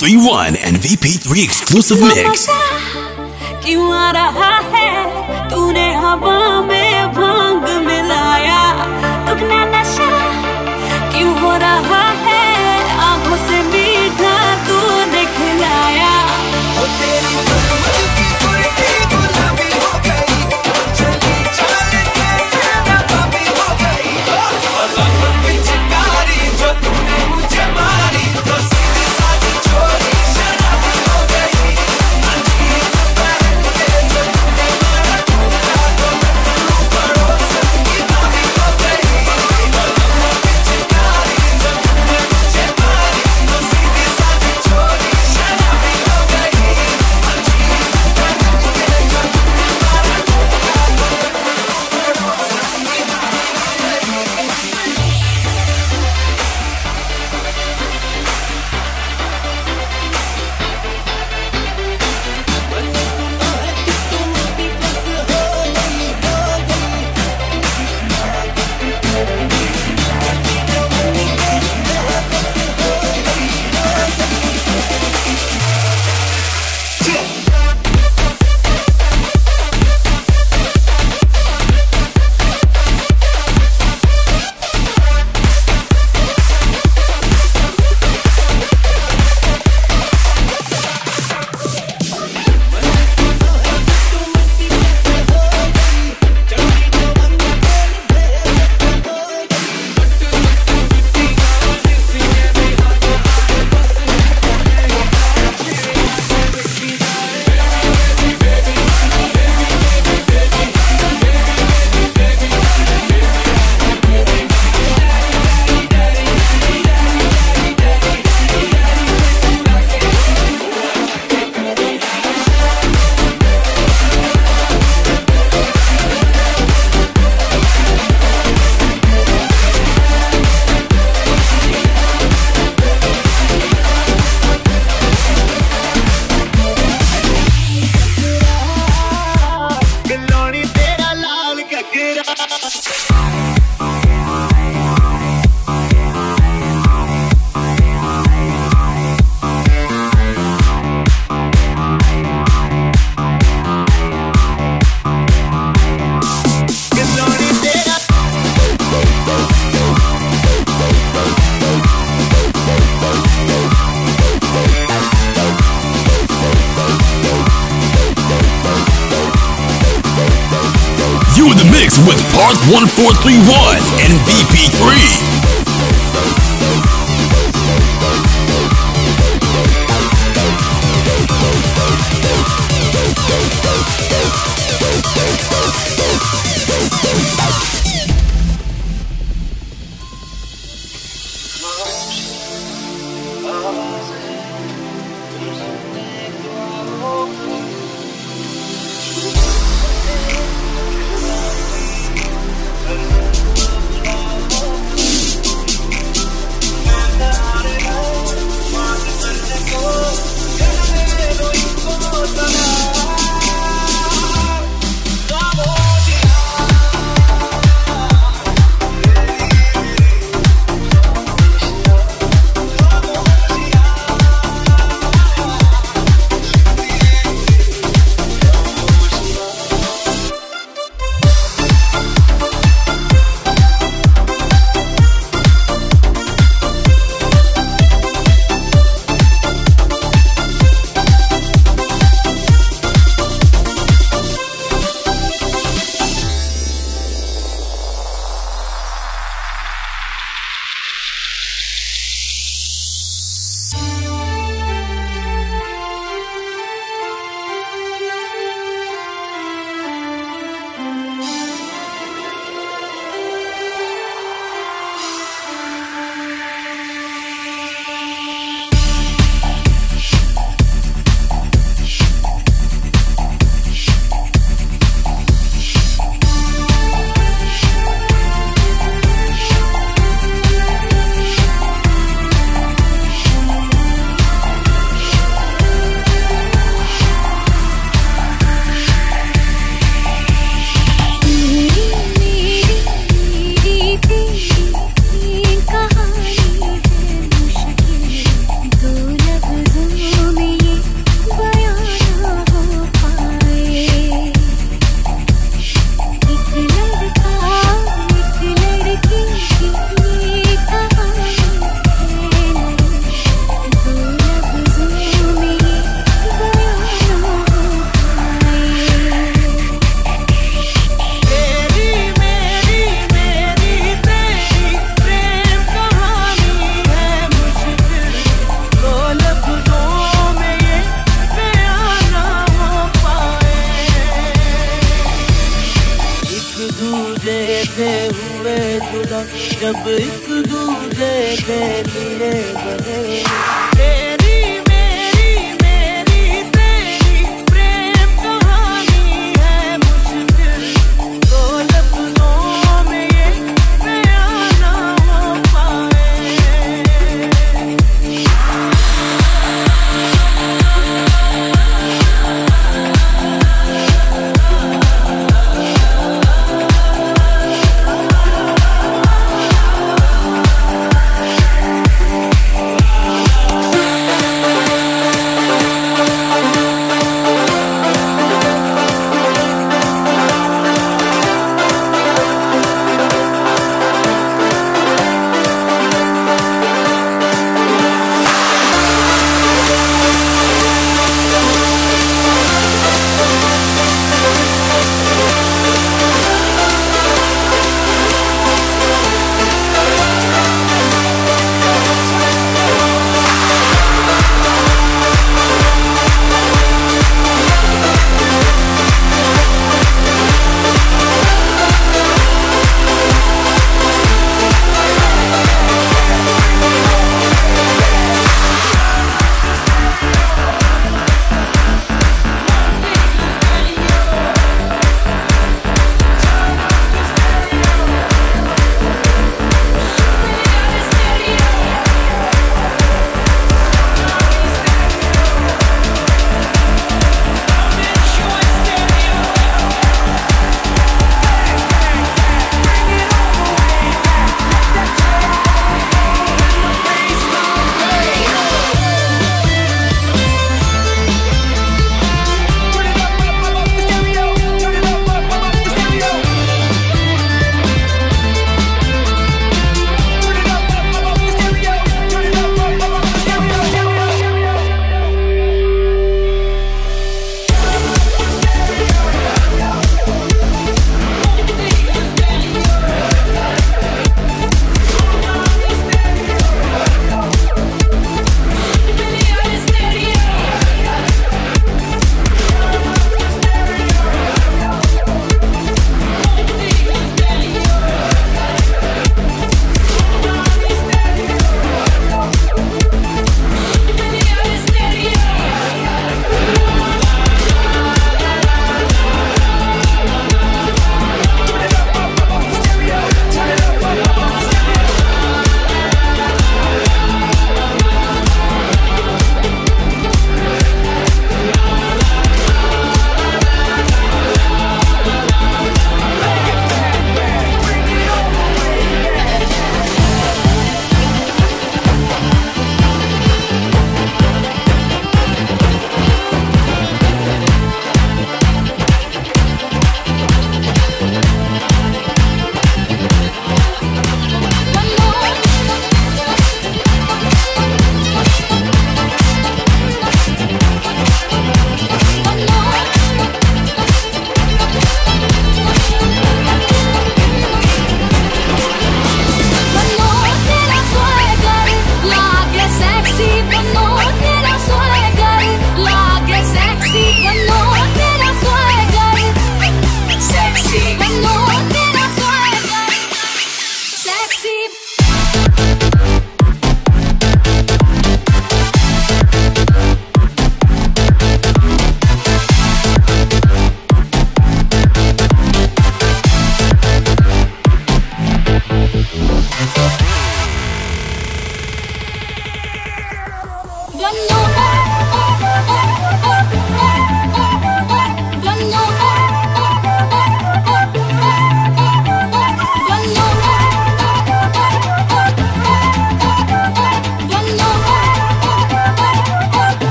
1431 and VP3 exclusive mix.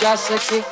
just a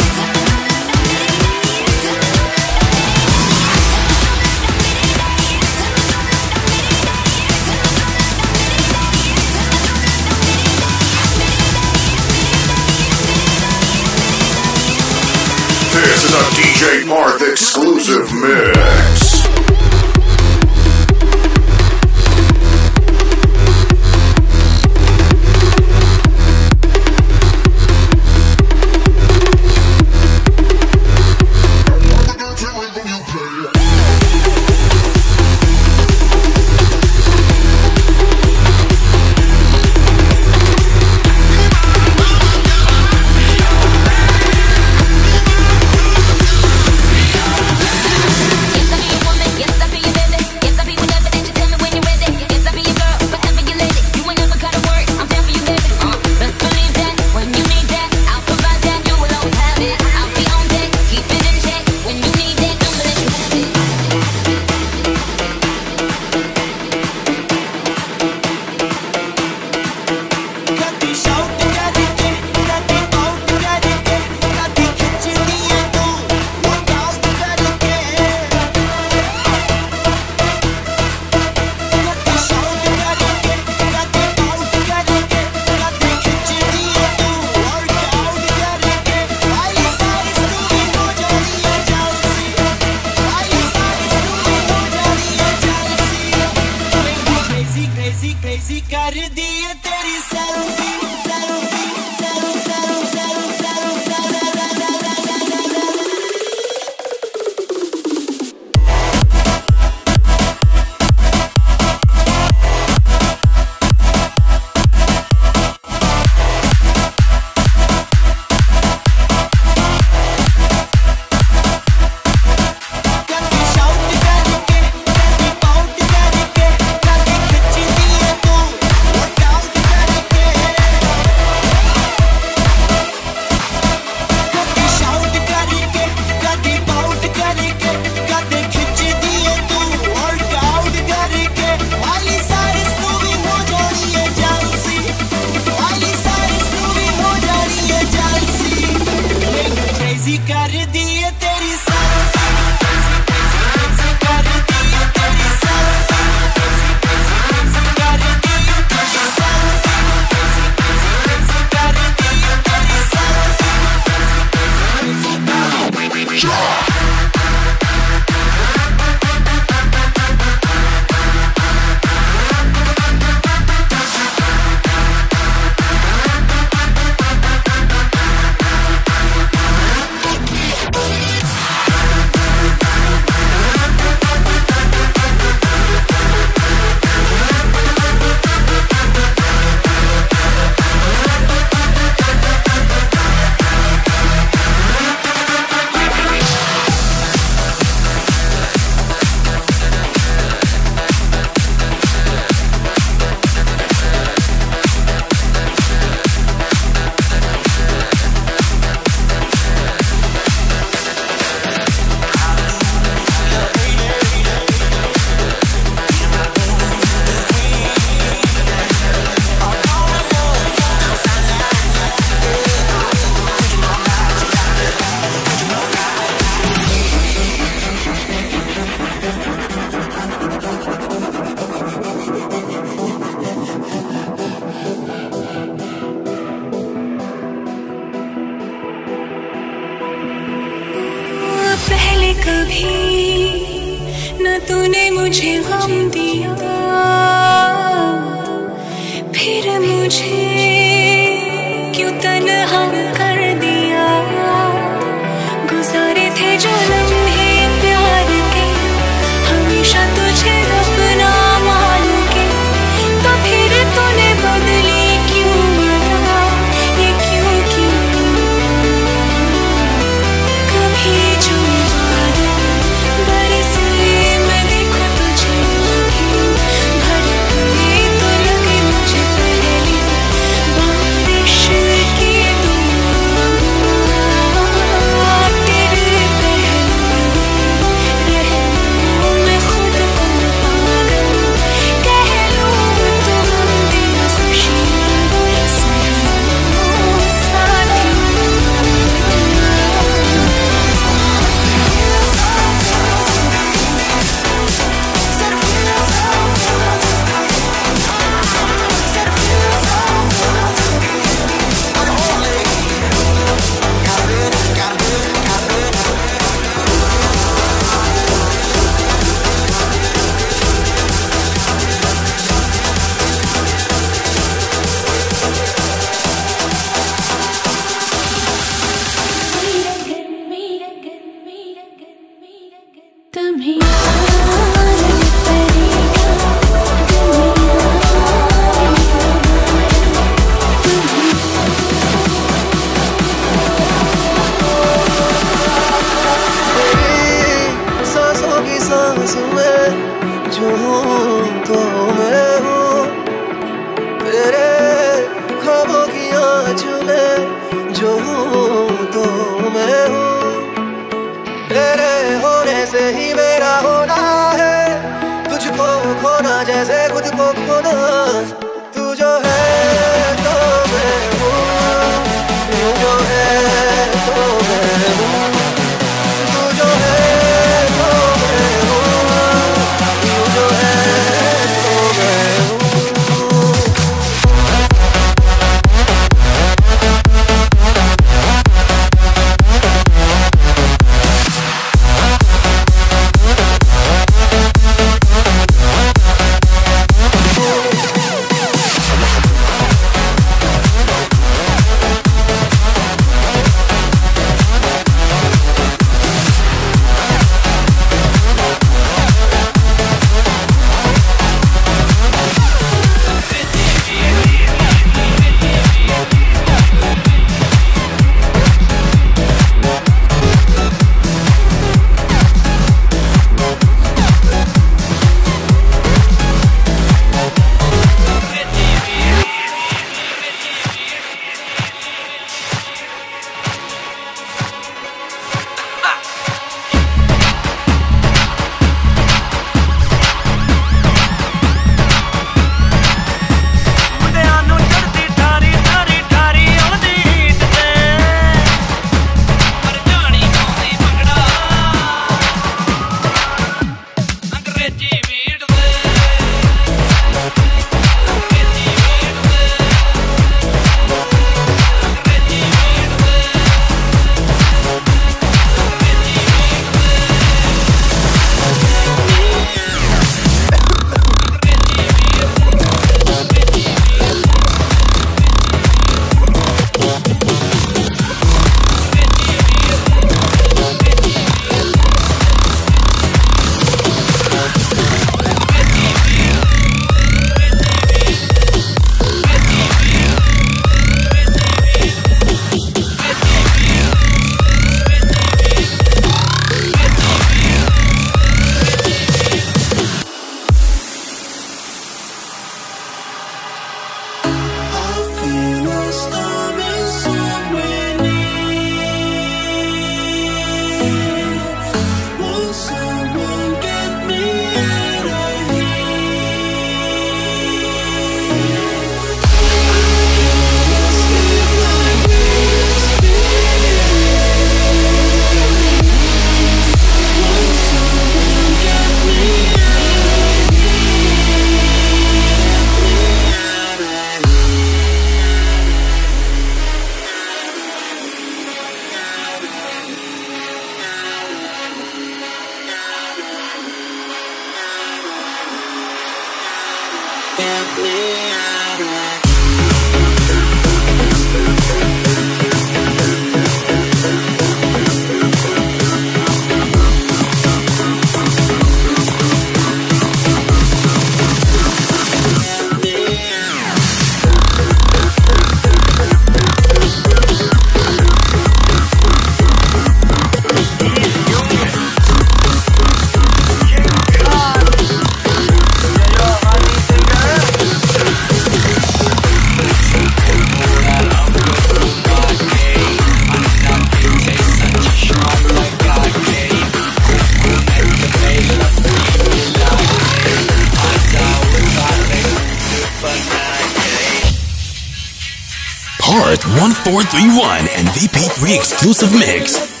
431 and VP3 exclusive mix.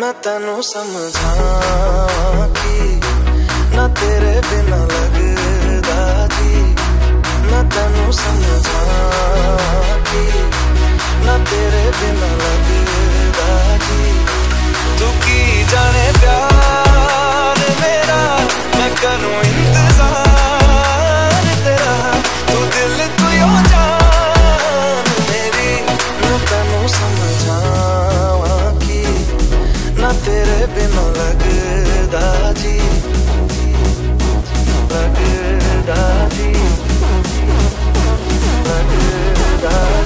ਮੈਂ ਤੈਨੂੰ ਸਮਝਾਂ ਕਿ ਨਾ ਤੇਰੇ ਬਿਨਾ ਲੱਗਦਾ ਜੀ ਮੈਂ ਤੈਨੂੰ ਸਮਝਾਂ ਕਿ ਨਾ ਤੇਰੇ ਬਿਨਾ ਲੱਗਦਾ ਜੀ ਤੂੰ ਕੀ ਜਾਣੇ ਪਿਆਰ ਮੇਰਾ ਮੈਂ ਕਰੂੰ ਇੰਤਜ਼ਾਰ ਤੇਰਾ ਤੂੰ ਦਿਲ ਤੂੰ ਯੋ ਜਾਨ ਮੇਰੀ ਮੈਂ ਤੈਨੂੰ ਸਮਝਾਵਾਂ ਕਿ ना तेरे बिना लगदा जी। लगदा जी। लगदा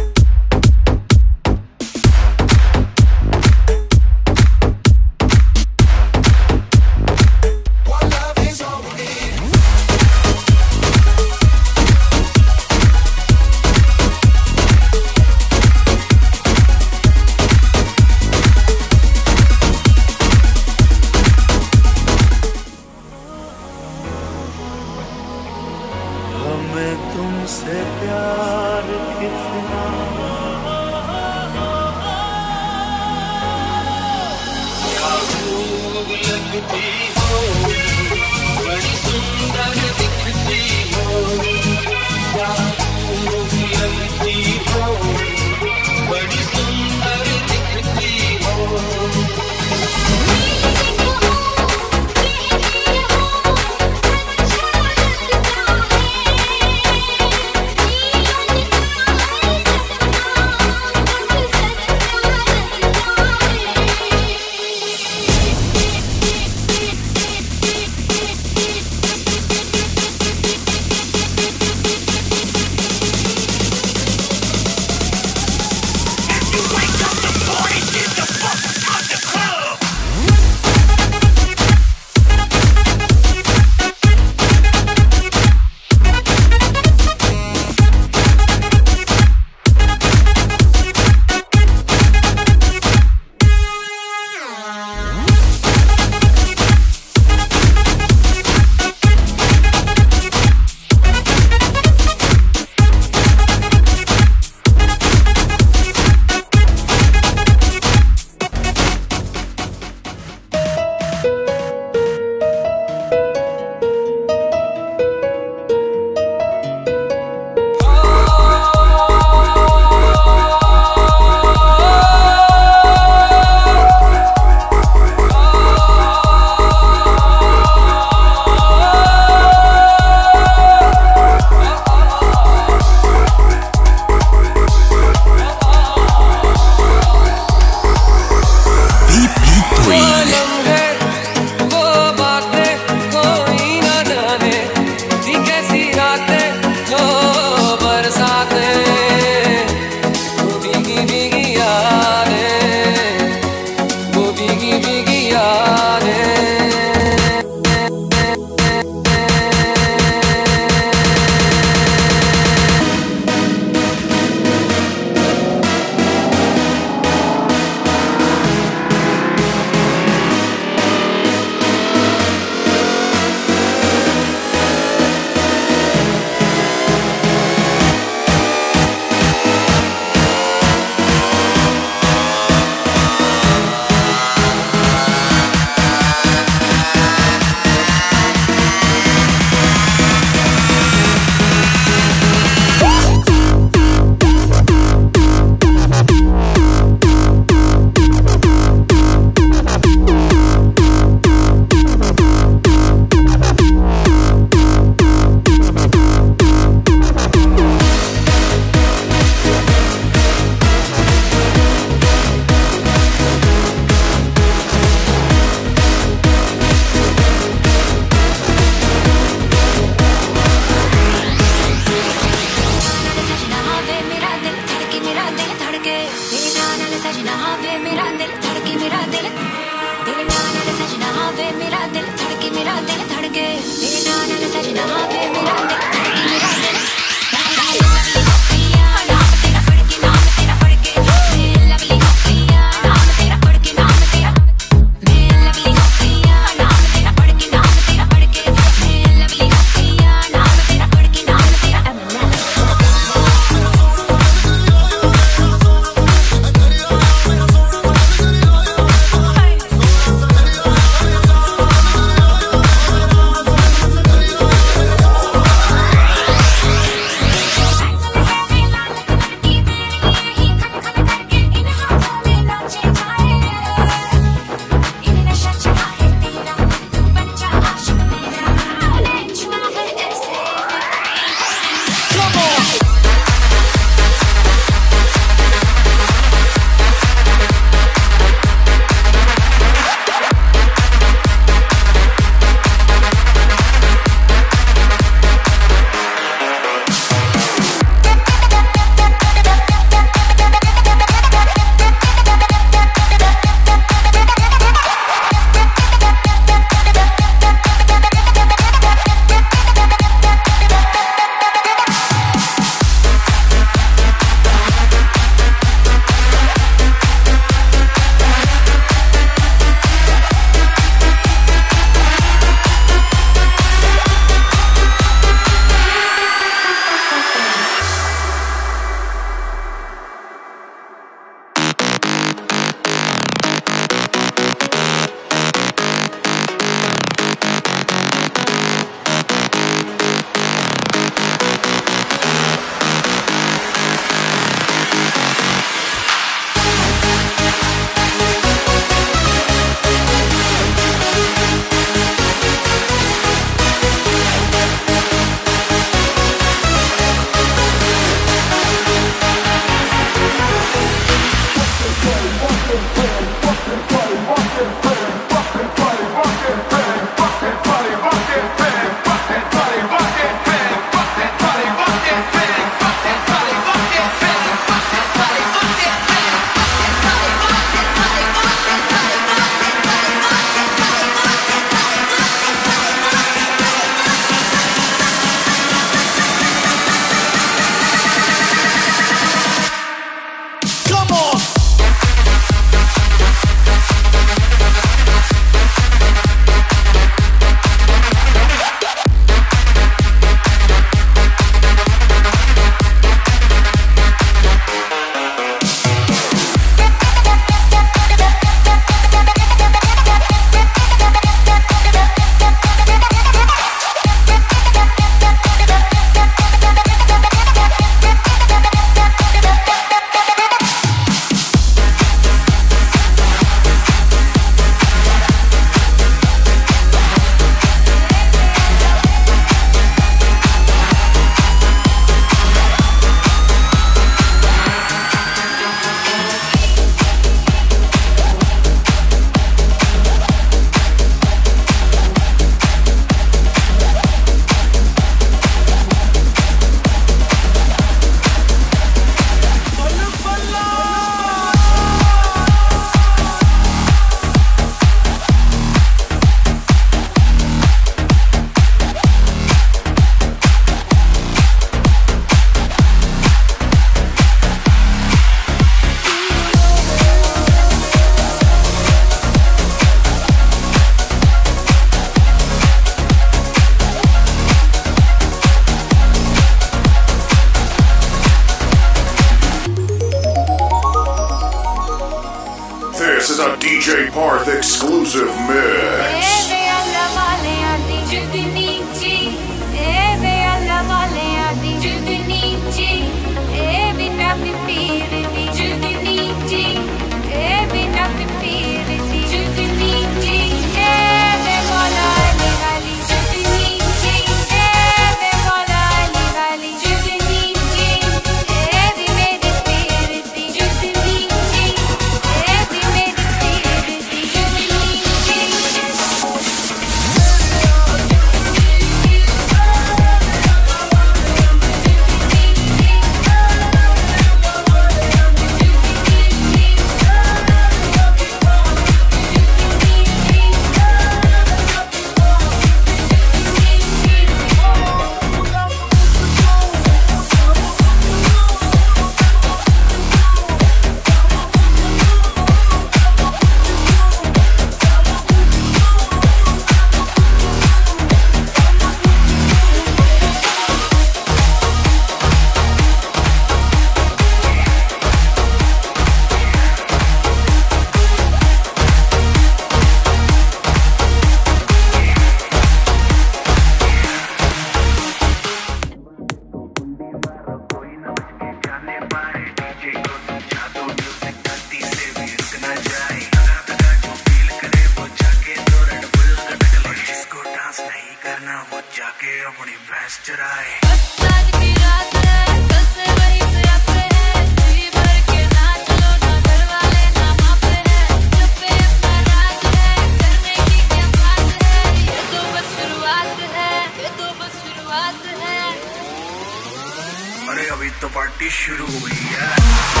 अभी तो पार्टी शुरू हुई है।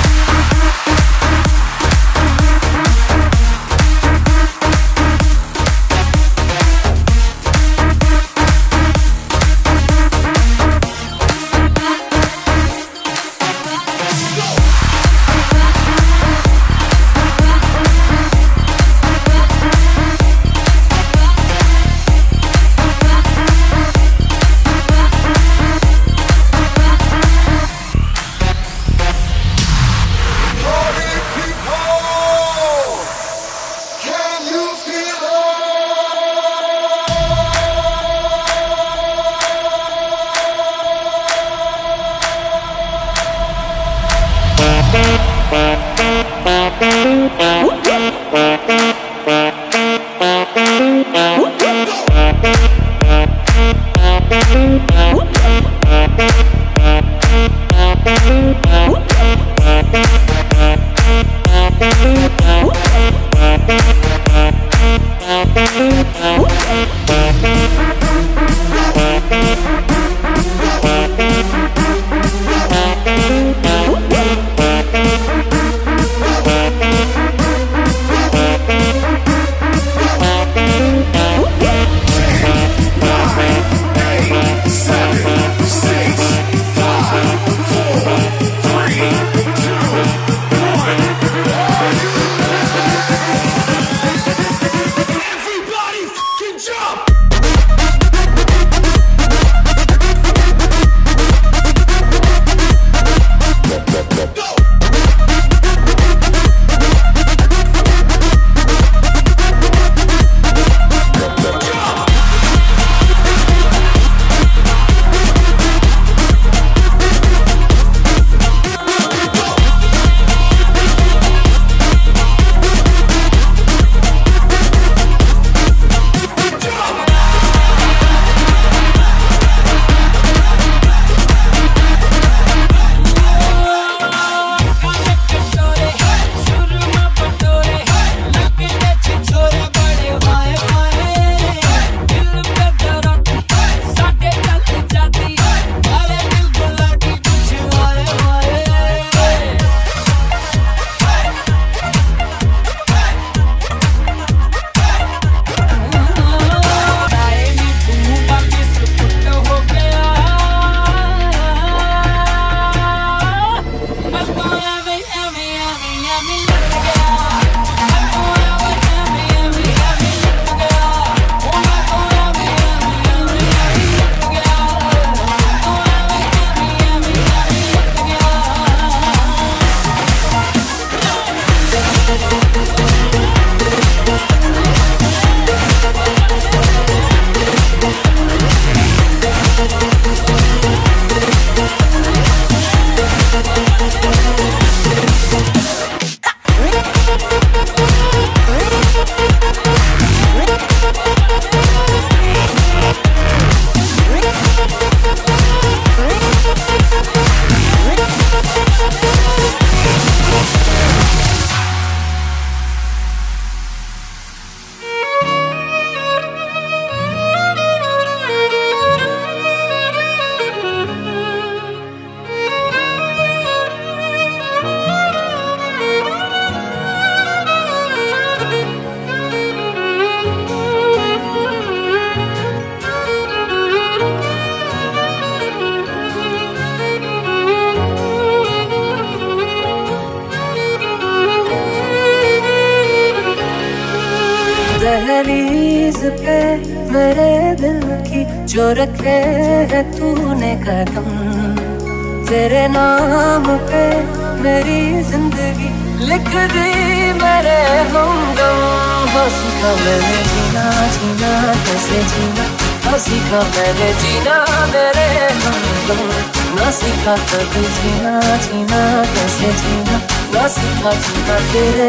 parts of my feelings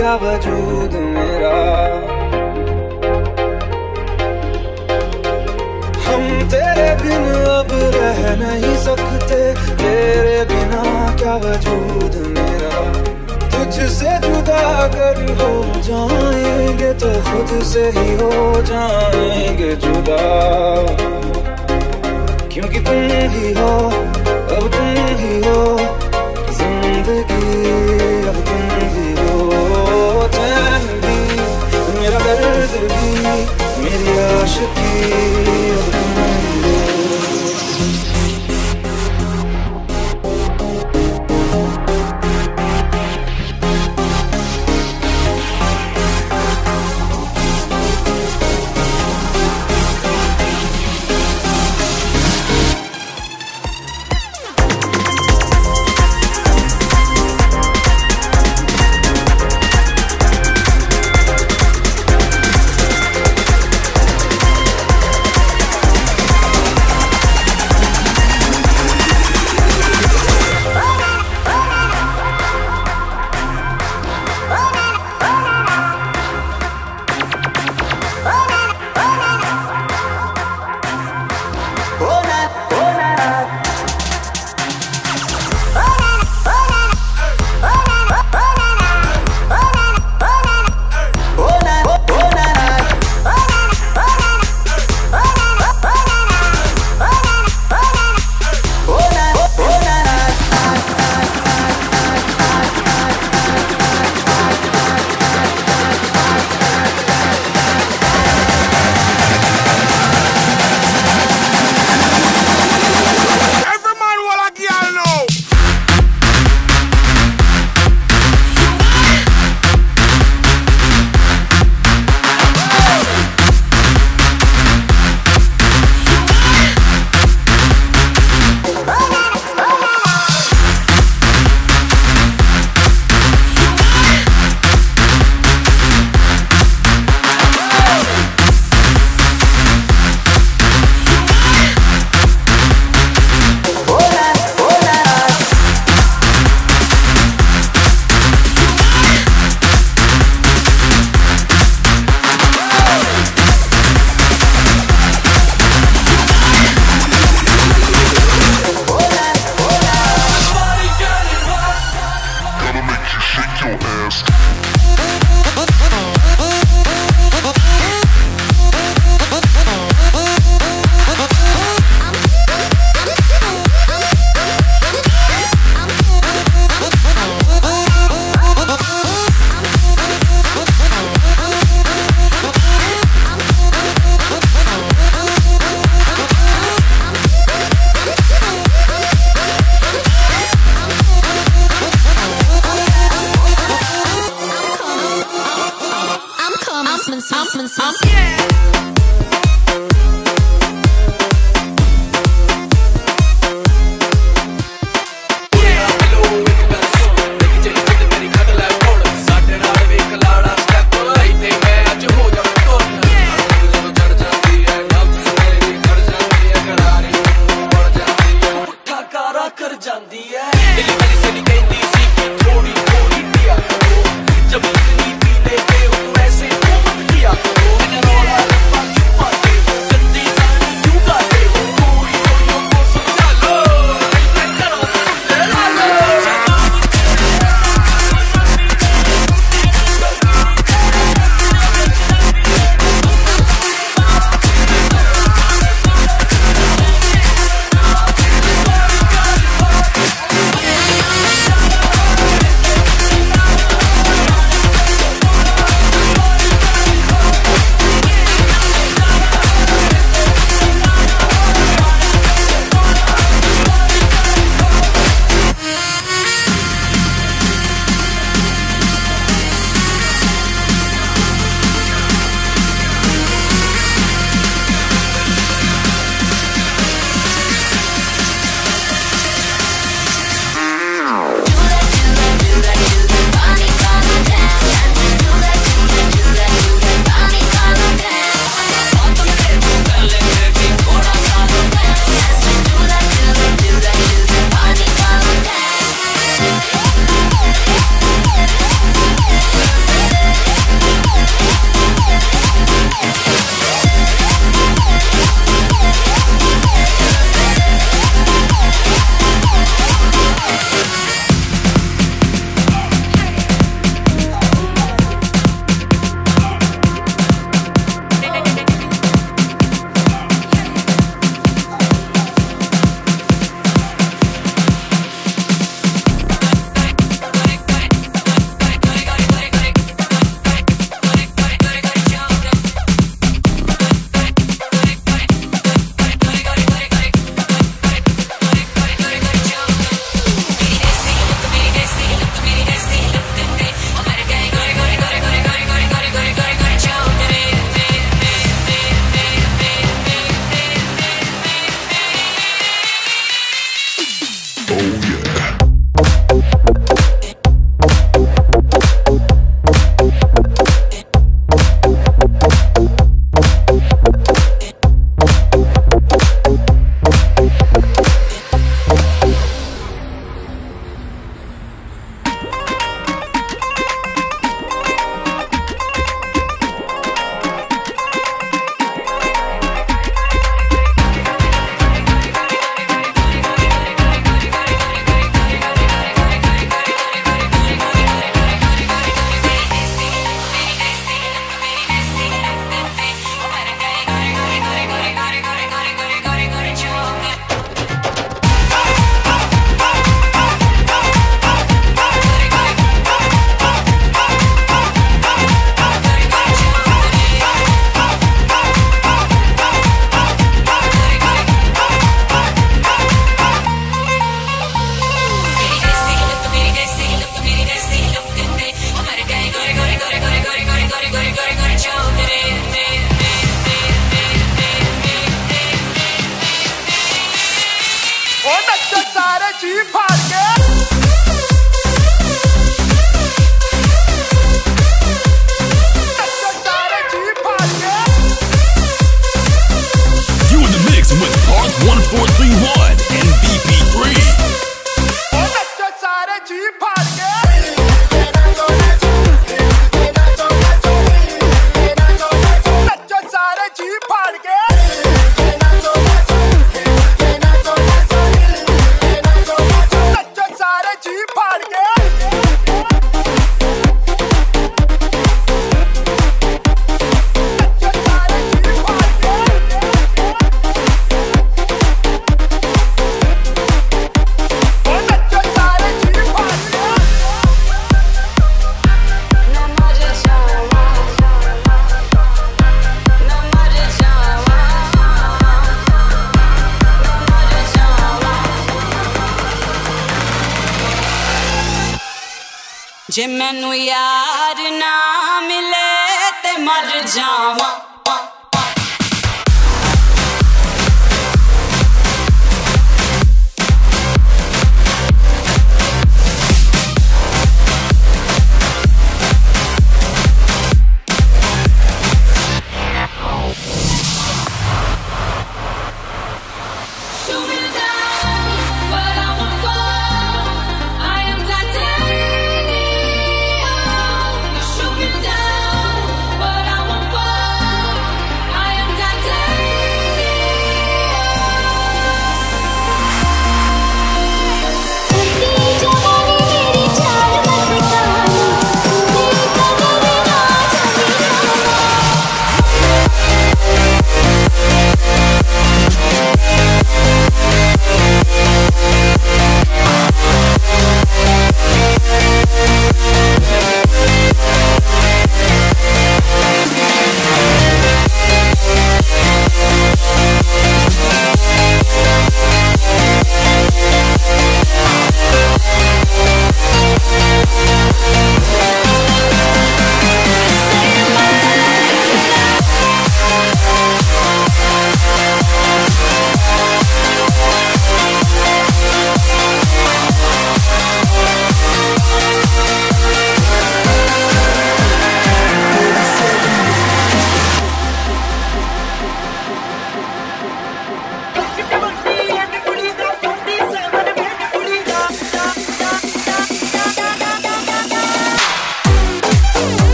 क्या वजूद मेरा। हम तेरे बिन अब रह नहीं सकते, तेरे बिना क्या वजूद मेरा? तुझसे जुदा अगर हो जाएँगे तो खुद से ही हो जाएँगे जुदा। क्योंकि तुम ही हो, अब तुम ही हो ज़िंदगी। मेरी आशिकी।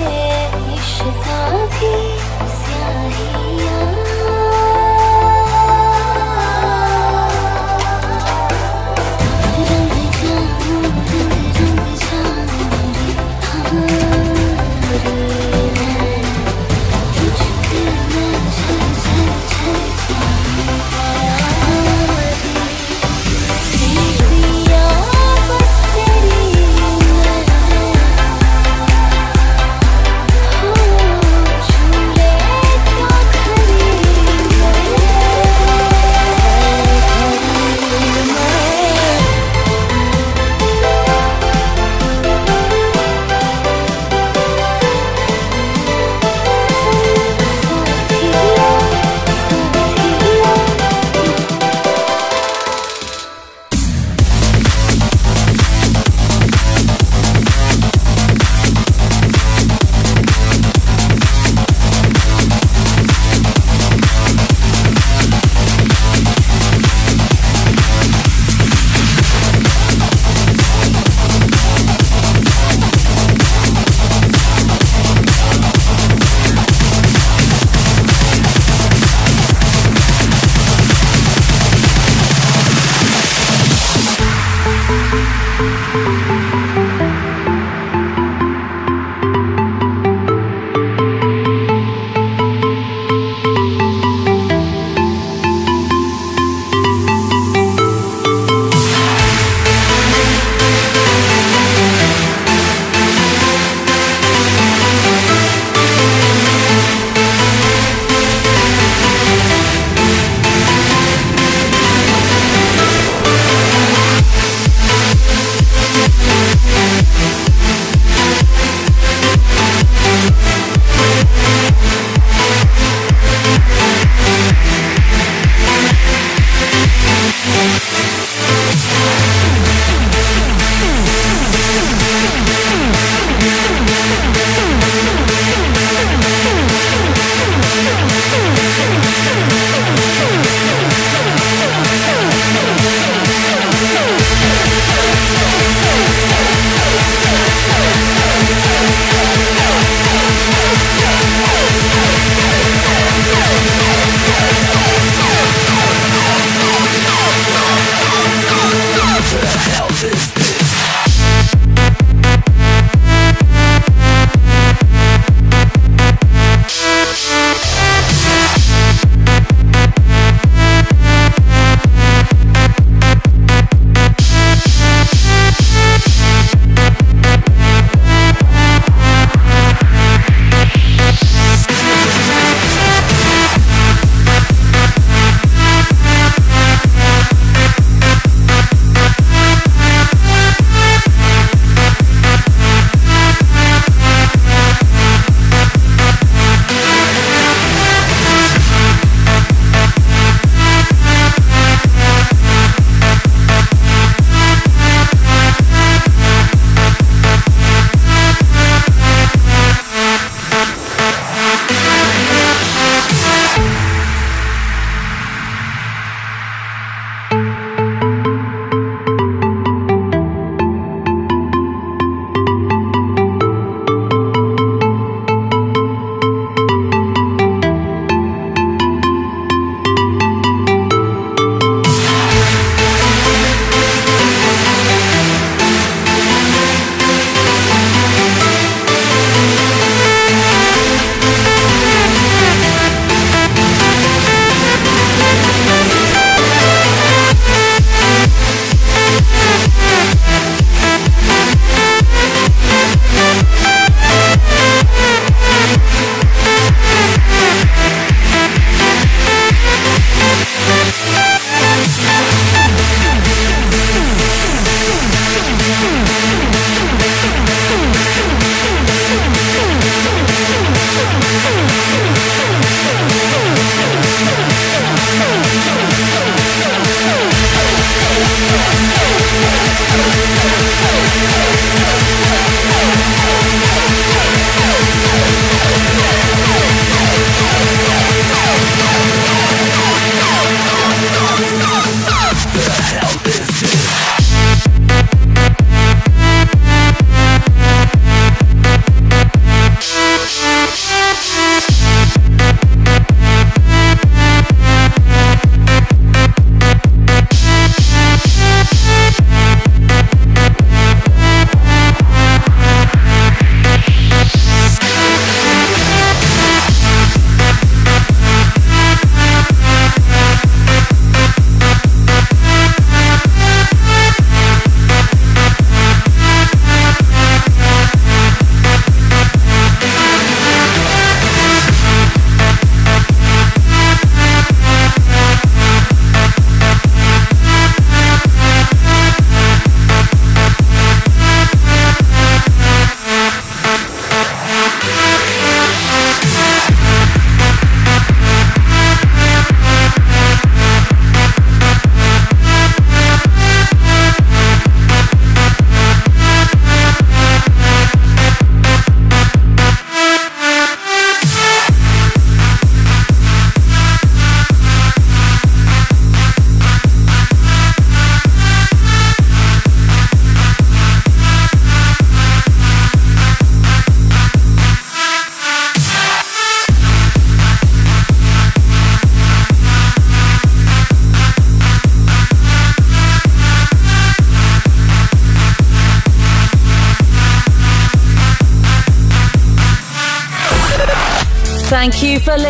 पे इश्क़ की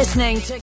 listening to